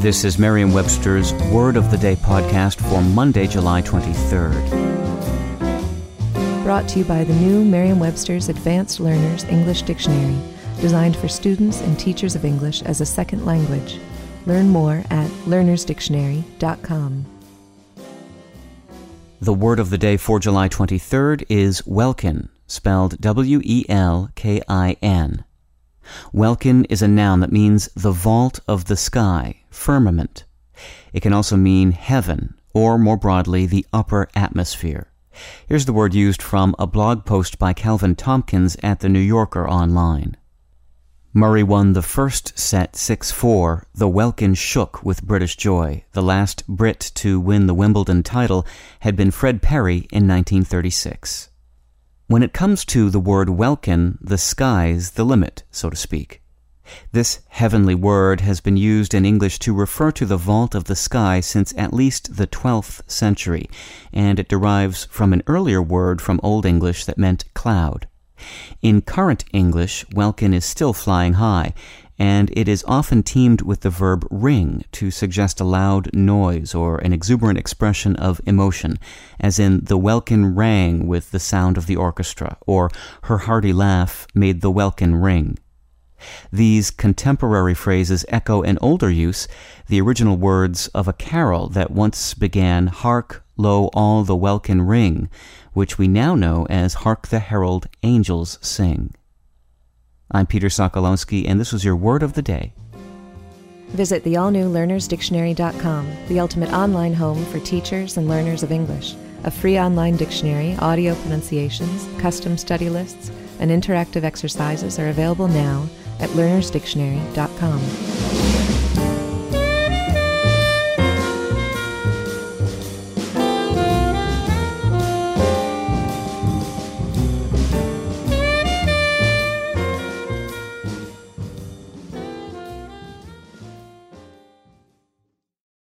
This is Merriam Webster's Word of the Day podcast for Monday, July 23rd. Brought to you by the new Merriam Webster's Advanced Learners English Dictionary, designed for students and teachers of English as a second language. Learn more at learnersdictionary.com. The word of the day for July 23rd is welkin, spelled W E L K I N. Welkin is a noun that means the vault of the sky, firmament. It can also mean heaven, or more broadly, the upper atmosphere. Here's the word used from a blog post by Calvin Tomkins at the New Yorker online. Murray won the first set 6-4. The Welkin shook with British joy. The last Brit to win the Wimbledon title had been Fred Perry in 1936. When it comes to the word welkin, the sky's the limit, so to speak. This heavenly word has been used in English to refer to the vault of the sky since at least the 12th century, and it derives from an earlier word from Old English that meant cloud. In current English, welkin is still flying high, and it is often teamed with the verb ring to suggest a loud noise or an exuberant expression of emotion, as in the welkin rang with the sound of the orchestra, or her hearty laugh made the welkin ring. These contemporary phrases echo an older use, the original words of a carol that once began, Hark, lo, all the welkin ring, which we now know as Hark the Herald Angels Sing. I'm Peter Sokolowski, and this was your word of the day. Visit the all new learnersdictionary.com, the ultimate online home for teachers and learners of English. A free online dictionary, audio pronunciations, custom study lists, and interactive exercises are available now at learnersdictionary.com.